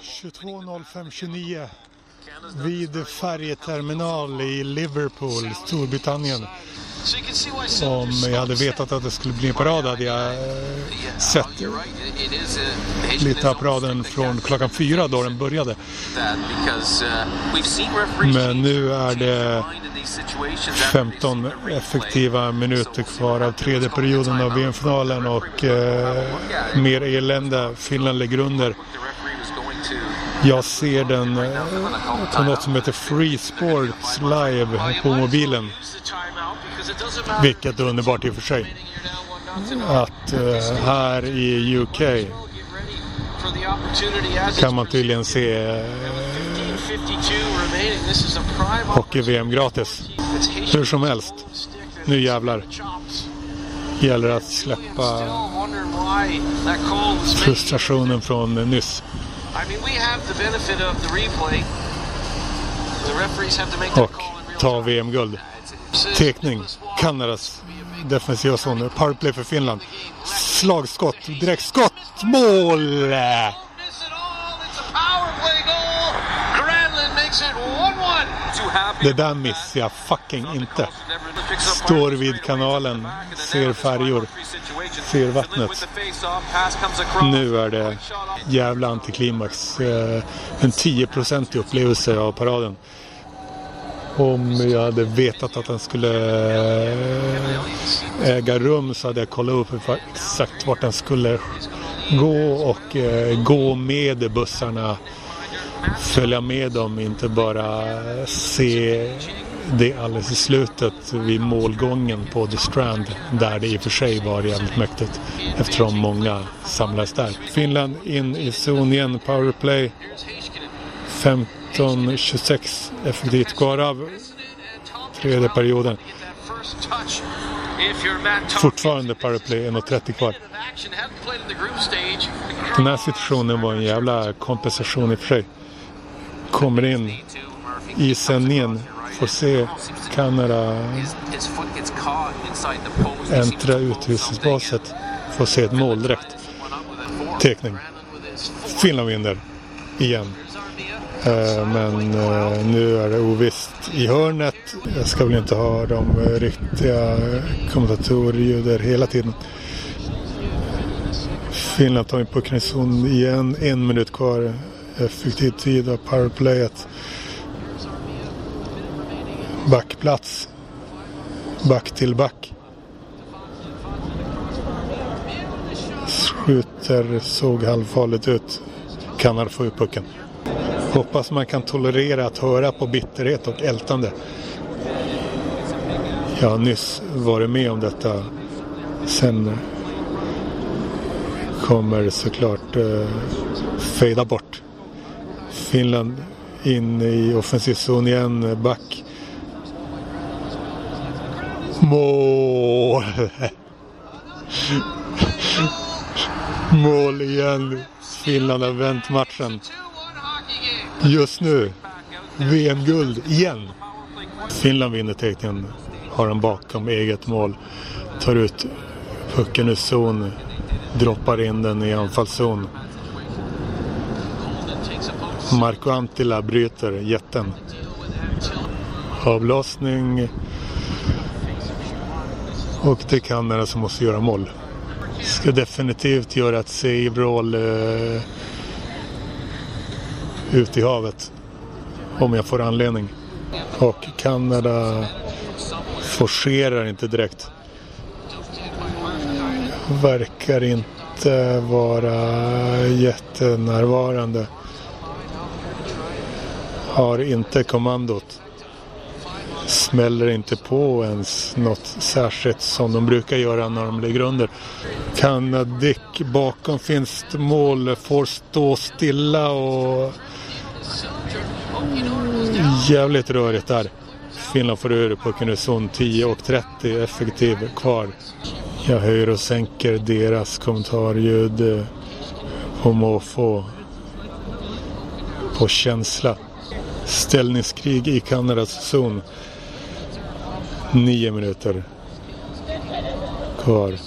22.05.29 vid färjeterminal i Liverpool, Storbritannien. Om jag hade vetat att det skulle bli en parad hade jag eh, sett lite av paraden från klockan fyra då den började. Men nu är det 15 effektiva minuter kvar av tredje perioden av VM-finalen och eh, mer elände. Finland ligger under. Jag ser den eh, på något som heter Free Sports Live på mobilen. Vilket är underbart i och för sig. Att uh, här i UK kan man tydligen se eh, uh, hockey-VM gratis. Hur som helst, nu jävlar gäller det att släppa frustrationen från nyss. Och ta VM-guld. Tekning. Kanadas defensiva zon. Powerplay för Finland. Slagskott. Direktskott. Mål! Det där missar jag fucking inte. Står vid kanalen, ser färjor, ser vattnet. Nu är det jävla antiklimax. Eh, en 10-procentig upplevelse av paraden. Om jag hade vetat att den skulle eh, äga rum så hade jag kollat upp exakt vart den skulle gå och eh, gå med bussarna följa med dem, inte bara se det alldeles i slutet vid målgången på The Strand där det i och för sig var jävligt mäktigt eftersom många samlades där. Finland in i zon igen, powerplay. 15-26 effektivt kvar av tredje perioden. Fortfarande powerplay, 1.30 kvar. Den här situationen var en jävla kompensation i och för sig kommer in i sändningen får se Kanada äntra uthusbaset. Får se ett mål direkt. Tekning. Finland vinner. Igen. Eh, men eh, nu är det ovisst i hörnet. Jag ska väl inte ha de riktiga kommentatorljuder hela tiden. Finland tar in på i igen. En minut kvar effektiv tid av powerplayet. Backplats. Back till back. Skjuter, såg halvfarligt ut. Kanada får upp pucken. Hoppas man kan tolerera att höra på bitterhet och ältande. Jag har nyss varit med om detta. Sen kommer såklart eh, fejda bort. Finland in i offensiv zon igen. Back. Mål! Mål igen. Finland har vänt matchen. Just nu. VM-guld igen. Finland vinner teckningen. Har den bakom eget mål. Tar ut pucken ur zon. Droppar in den i anfallszon. Marco Antila bryter jätten. Avlossning. Och det kan Kanada som måste göra mål. Ska definitivt göra ett save-roll eh, ut i havet. Om jag får anledning. Och Kanada forcerar inte direkt. Verkar inte vara jättenärvarande har inte kommandot. Smäller inte på ens något särskilt som de brukar göra när de ligger under. Kanadik bakom finns mål, får stå stilla och mm, jävligt rörigt där. Finland får ur pucken ur zon 10 och 30 effektiv kvar. Jag höjer och sänker deras kommentarljud på eh, måfå. På känsla ställningskrig i Kanadas zon. Nio minuter kvar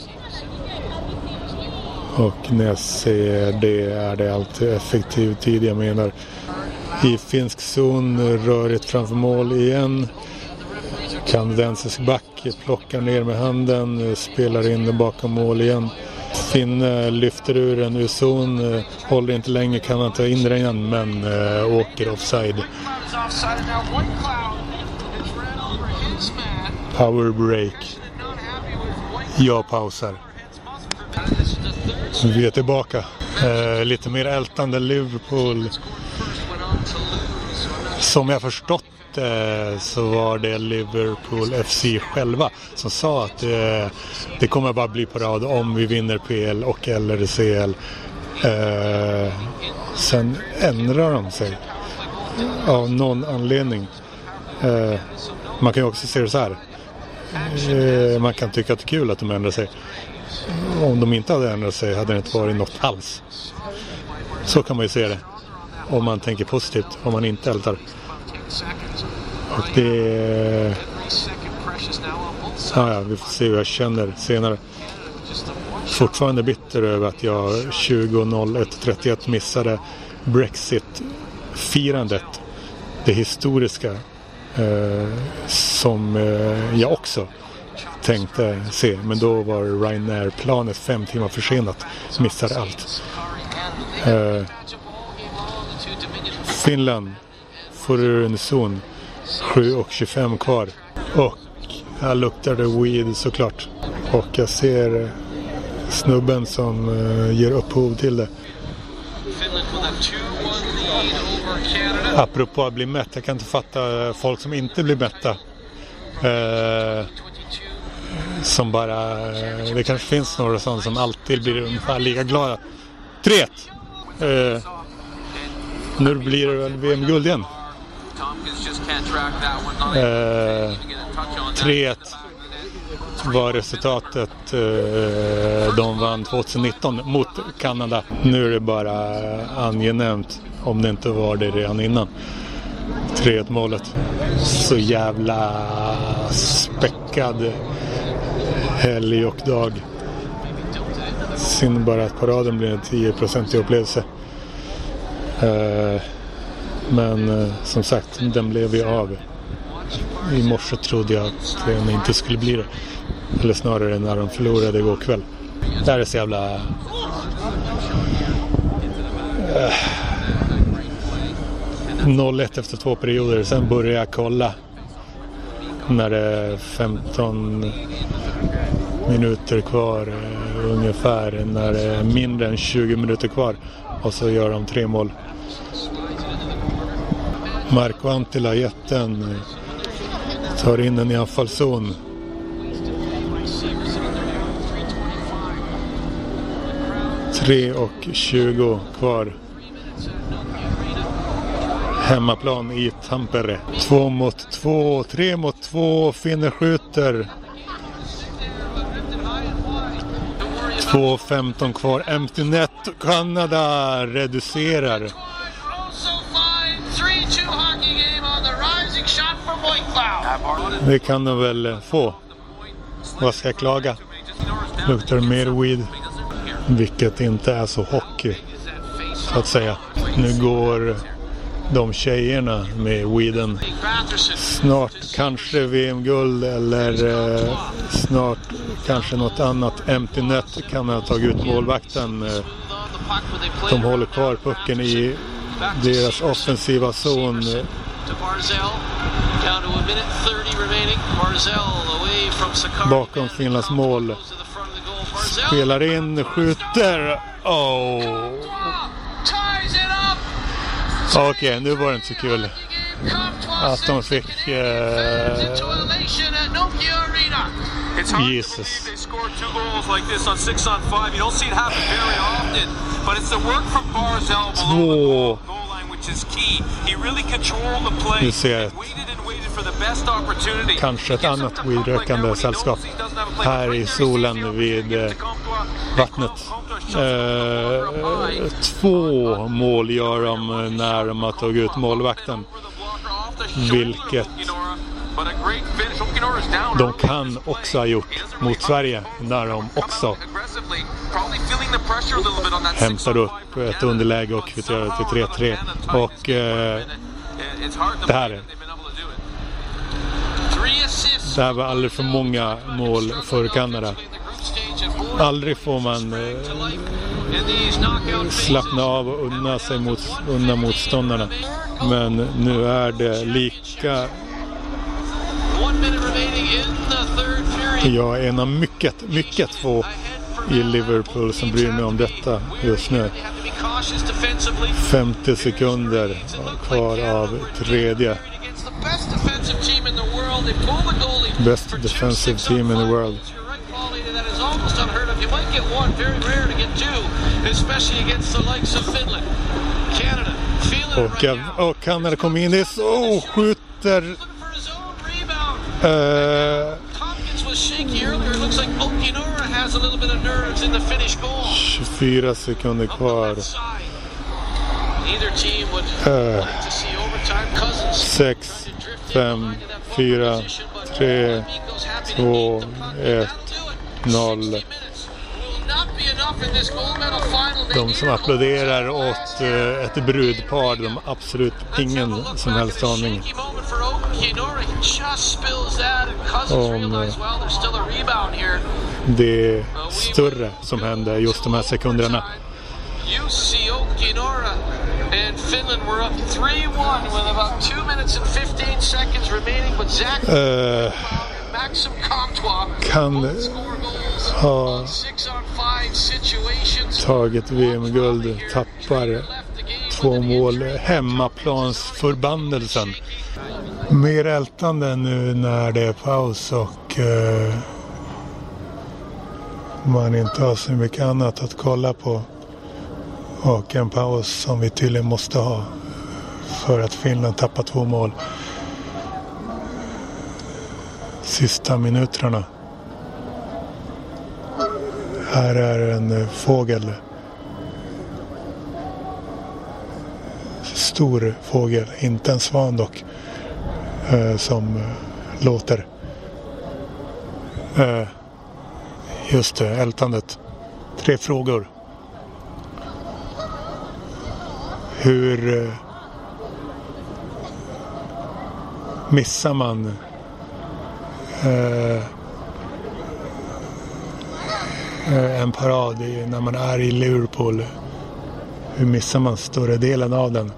Och när jag säger det är det alltid effektiv tid jag menar. I finsk zon, rörigt framför mål igen. Kanadensisk back plockar ner med handen, spelar in den bakom mål igen. Finne eh, lyfter ur den ur zon, eh, håller inte länge, kan han ta in den igen men äh, åker offside. Power break. Jag pausar. Vi är tillbaka. Eh, lite mer ältande Liverpool. Som jag förstått Eh, så var det Liverpool FC själva som sa att det, det kommer bara bli parad om vi vinner PL och eller CL. Eh, sen ändrar de sig av någon anledning. Eh, man kan ju också se det så här. Eh, man kan tycka att det är kul att de ändrar sig. Om de inte hade ändrat sig hade det inte varit något alls. Så kan man ju se det. Om man tänker positivt, om man inte ältar. Och det... Ja, ja, vi får se hur jag känner senare. Fortfarande bitter över att jag 20.01.31 missade Brexit-firandet. Det historiska. Eh, som eh, jag också tänkte se. Men då var Ryanair-planet fem timmar försenat. Missade allt. Uh, Finland får du en zon. 7 och 25 kvar. Och här luktar det weed såklart. Och jag ser snubben som eh, ger upphov till det. Apropå att bli mätt. Jag kan inte fatta folk som inte blir mätta. Eh, som bara... Eh, det kanske finns några sådana som alltid blir ungefär lika glada. 3-1! Eh, nu blir det väl VM-guld igen. Eh, 3-1 var resultatet. Eh, de vann 2019 mot Kanada. Nu är det bara angenämt om det inte var det redan innan. 3-1 målet. Så jävla späckad helg och dag. Synd bara att paraden blir en 10-procentig upplevelse. Uh, men eh, som sagt, den blev ju av. I morse trodde jag att den inte skulle bli det. Eller snarare när de förlorade igår kväll. Det här är så jävla... Uh, eh, 0-1 efter två perioder. Sen började jag kolla när det är 15 minuter kvar eh, ungefär. När det är mindre än 20 minuter kvar. Och så gör de tre mål. Marco Antila, jätten, tar in den i anfallszon. Tre och 20 kvar hemmaplan i Tampere. Två mot två, tre mot två, Finne skjuter. 2.15 kvar. Empty net. Kanada reducerar. Det kan de väl eh, få. Vad ska jag klaga? Luktar mer weed. Vilket inte är så hockey. Så att säga. Nu går de tjejerna med weeden. Snart kanske VM-guld eller eh, snart kanske något annat. Empty net kan ha tagit ut målvakten. Eh. De håller kvar pucken i deras offensiva zon. Bakom Finlands mål. Spelar in, skjuter. Oh. Okej, okay, nu var det inte så kul. Att de fick... Eh, Jesus. Två. Nu ser jag kanske ett annat weedrökande sällskap här i solen vid eh, vattnet. Eh, två mål gör de när de har tagit ut målvakten. Vilket de kan också ha gjort mot Sverige när de också hämtar upp ett underläge och kvitterar till 3-3. Och eh, det här är här var alldeles för många mål för Kanada. Aldrig får man eh, slappna av och unna sig mot, unna motståndarna. Men nu är det lika... Jag är en av mycket, mycket få i Liverpool som bryr mig om detta just nu. 50 sekunder kvar av tredje. Best defensive team in the world. Och, eh, och Kanada kom in i så skjuter... Eh, uh, 24 sekunder kvar. Uh, 6, 5, 4, 3, 2, 1, 0. De som applåderar åt eh, ett brudpar, de har absolut ingen som helst aning om eh, det större som hände just de här sekunderna. And Finland were up 3-1 with about 2 minutes and 15 seconds remaining but Zach uh, Maxim Comtois kan ha tagit VM-guld tappar två mål. Hemmaplansförbannelsen. Mer ältande nu när det är paus och uh, man inte har så mycket annat att kolla på. Och en paus som vi tydligen måste ha för att Finland tappar två mål sista minuterna. Här är en eh, fågel. Stor fågel, inte en svan dock, eh, som eh, låter. Just det, ältandet. Tre frågor. Hur eh, missar man eh, eh, en parad i, när man är i Liverpool. Hur missar man större delen av den?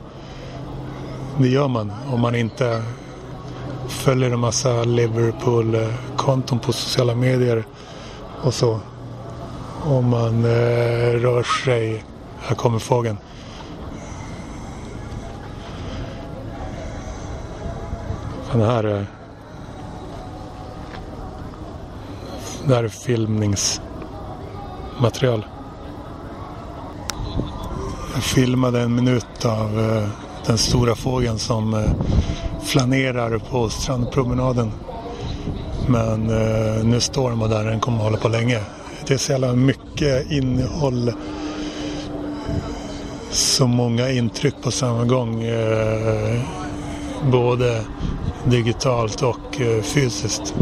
Det gör man om man inte följer en massa Liverpool-konton på sociala medier och så. Om man eh, rör sig. Här kommer fågeln. Den här är... Det här är filmningsmaterial. Jag filmade en minut av eh, den stora fågeln som eh, flanerar på strandpromenaden. Men nu står den där den kommer att hålla på länge. Det är så jävla mycket innehåll. Så många intryck på samma gång. Både digitalt och eh, fysiskt.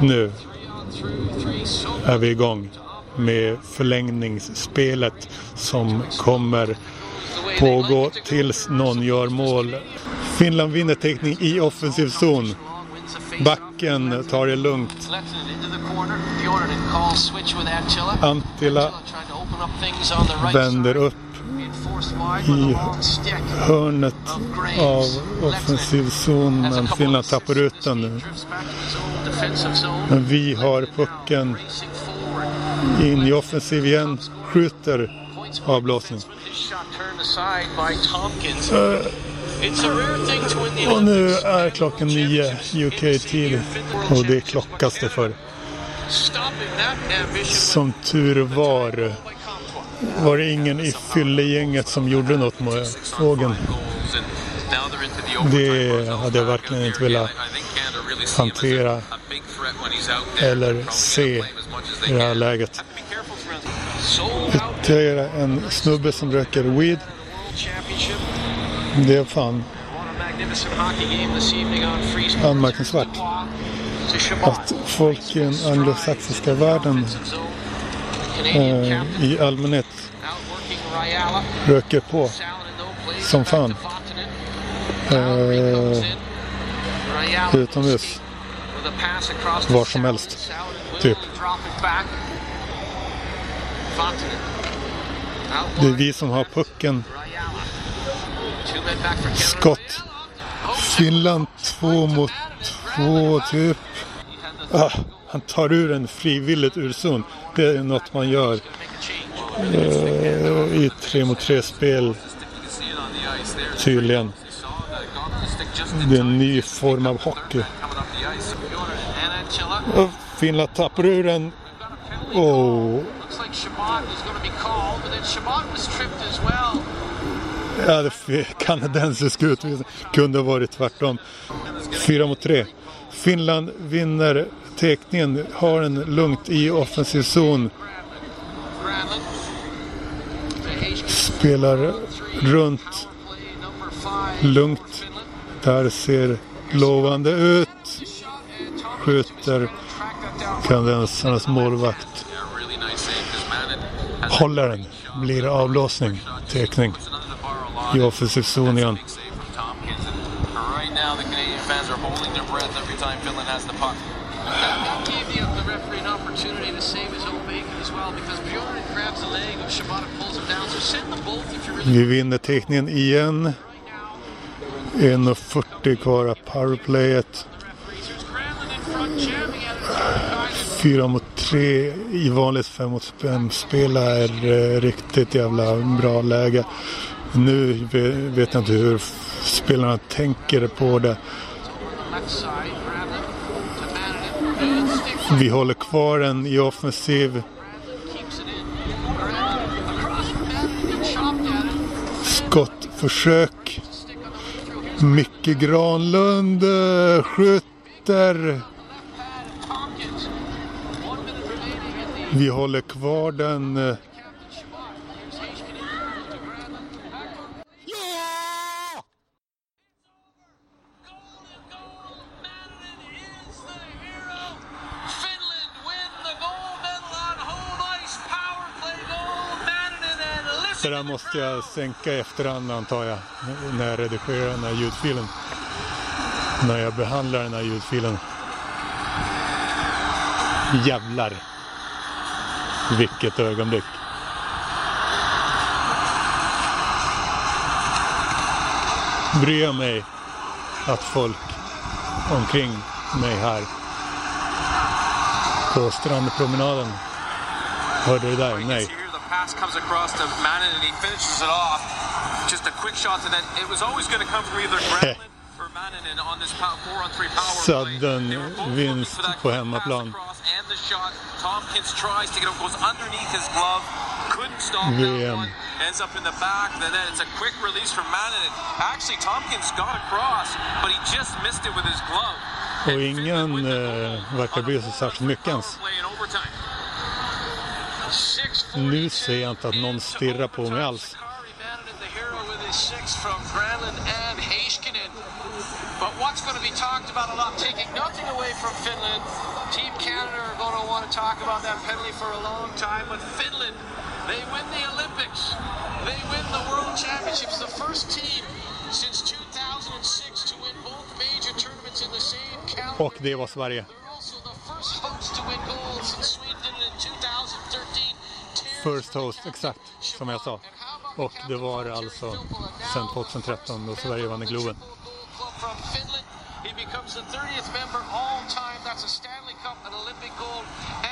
Nu är vi igång med förlängningsspelet som kommer pågå tills någon gör mål. Finland vinner täckning i offensiv zon. Backen tar det lugnt. Antila vänder upp i hörnet av offensiv zon men Finland tappar ut den nu. Men vi har pucken in i offensiv igen. Skjuter avblåsning. Uh, och nu är klockan nio UK-tid och det klockas det för. Som tur var var det ingen i fyllegänget som gjorde något med fågeln. Det hade jag verkligen inte velat hantera eller se i det här läget. Ytterligare en snubbe som röker weed. Det är fan anmärkningsvärt att folk i den anglosaxiska världen eh, i allmänhet röker på som fan. Eh, utomhus. Var som helst. Typ. Det är vi som har pucken. Skott. Finland två mot två typ. Ah, han tar ur en frivilligt ur zon. Det är något man gör eh, i tre mot tre spel. Tydligen. Det är en ny form av hockey. Och Finland tappar ur en... Oh. Ja, det kanadensisk utvisning. Kunde ha varit tvärtom. Fyra mot tre. Finland vinner tekningen. Har en lugnt i offensiv zon. Spelar runt. Lugnt. Där ser lovande ut. Skjuter kanadensarnas målvakt. Håller den. Blir avblåsning. Tekning. I offensiv zon igen. Vi vinner teckningen igen. 1.40 kvar av powerplayet. 4 mot 3 i vanligt 5 mot 5 spel är eh, riktigt jävla bra läge. Nu vet jag inte hur spelarna tänker på det. Vi håller kvar den i offensiv. Försök. Micke Granlund skjuter. Vi håller kvar den. Eh, Det där måste jag sänka i efterhand antar jag, när jag redigerar den här ljudfilen. När jag behandlar den här ljudfilen. Jävlar! Vilket ögonblick! Bryr jag mig att folk omkring mig här på strandpromenaden hörde det där? Nej pass comes across to Mannon and he finishes it off. Just a quick shot to that. It was always going to come from either Granlund or Mannon on this four on three power Sudden vinst på hemmaplan. And the shot. Tompkins tries to get him, goes underneath his glove. Couldn't stop that one. Ends up in the back. And then it's a quick release from Mannon. And actually, Tompkins got across, but he just missed it with his glove. Och ingen eh, verkar bry sig särskilt mycket ens. Nu ser jag inte att någon stirrar på mig alls. But what's going to be talked about a lot, taking nothing away from Finland. Team Canada are going to want to talk about that penalty for a long time. But Finland, they win the Olympics. They win the World Championships. The first team since 2006 to win both major tournaments in the same calendar. Och det var Sverige. They're also the first host to win gold since Sweden did it in 2013. First Host, exakt som jag sa. Och det var alltså sen 2013 då Sverige vann i Globen. He becomes the 30th member all time. That's a Stanley Cup, an Olympic gold,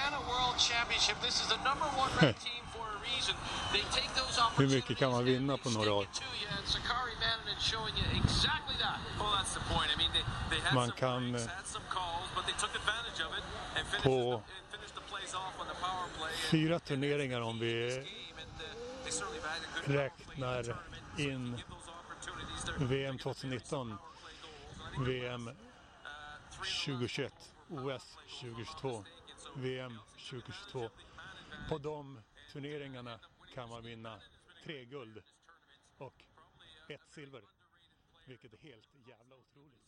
and a World Championship. This is the number one ranked team for a reason. They take those Hur mycket kan man vinna på några år? Man kan eh, på fyra turneringar om vi räknar in VM 2019, VM 2021, OS 2022, VM 2022. På de turneringarna kan man vinna tre guld och ett silver. Vilket är helt jävla otroligt.